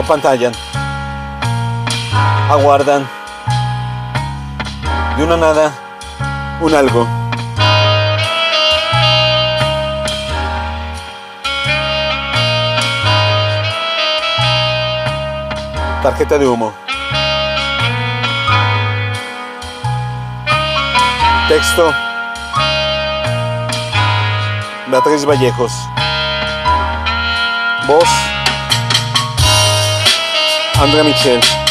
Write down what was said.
apantallan, aguardan de una nada un algo. Tarjeta de humo. Texto. Beatriz Vallejos. Voz. I'm Remington.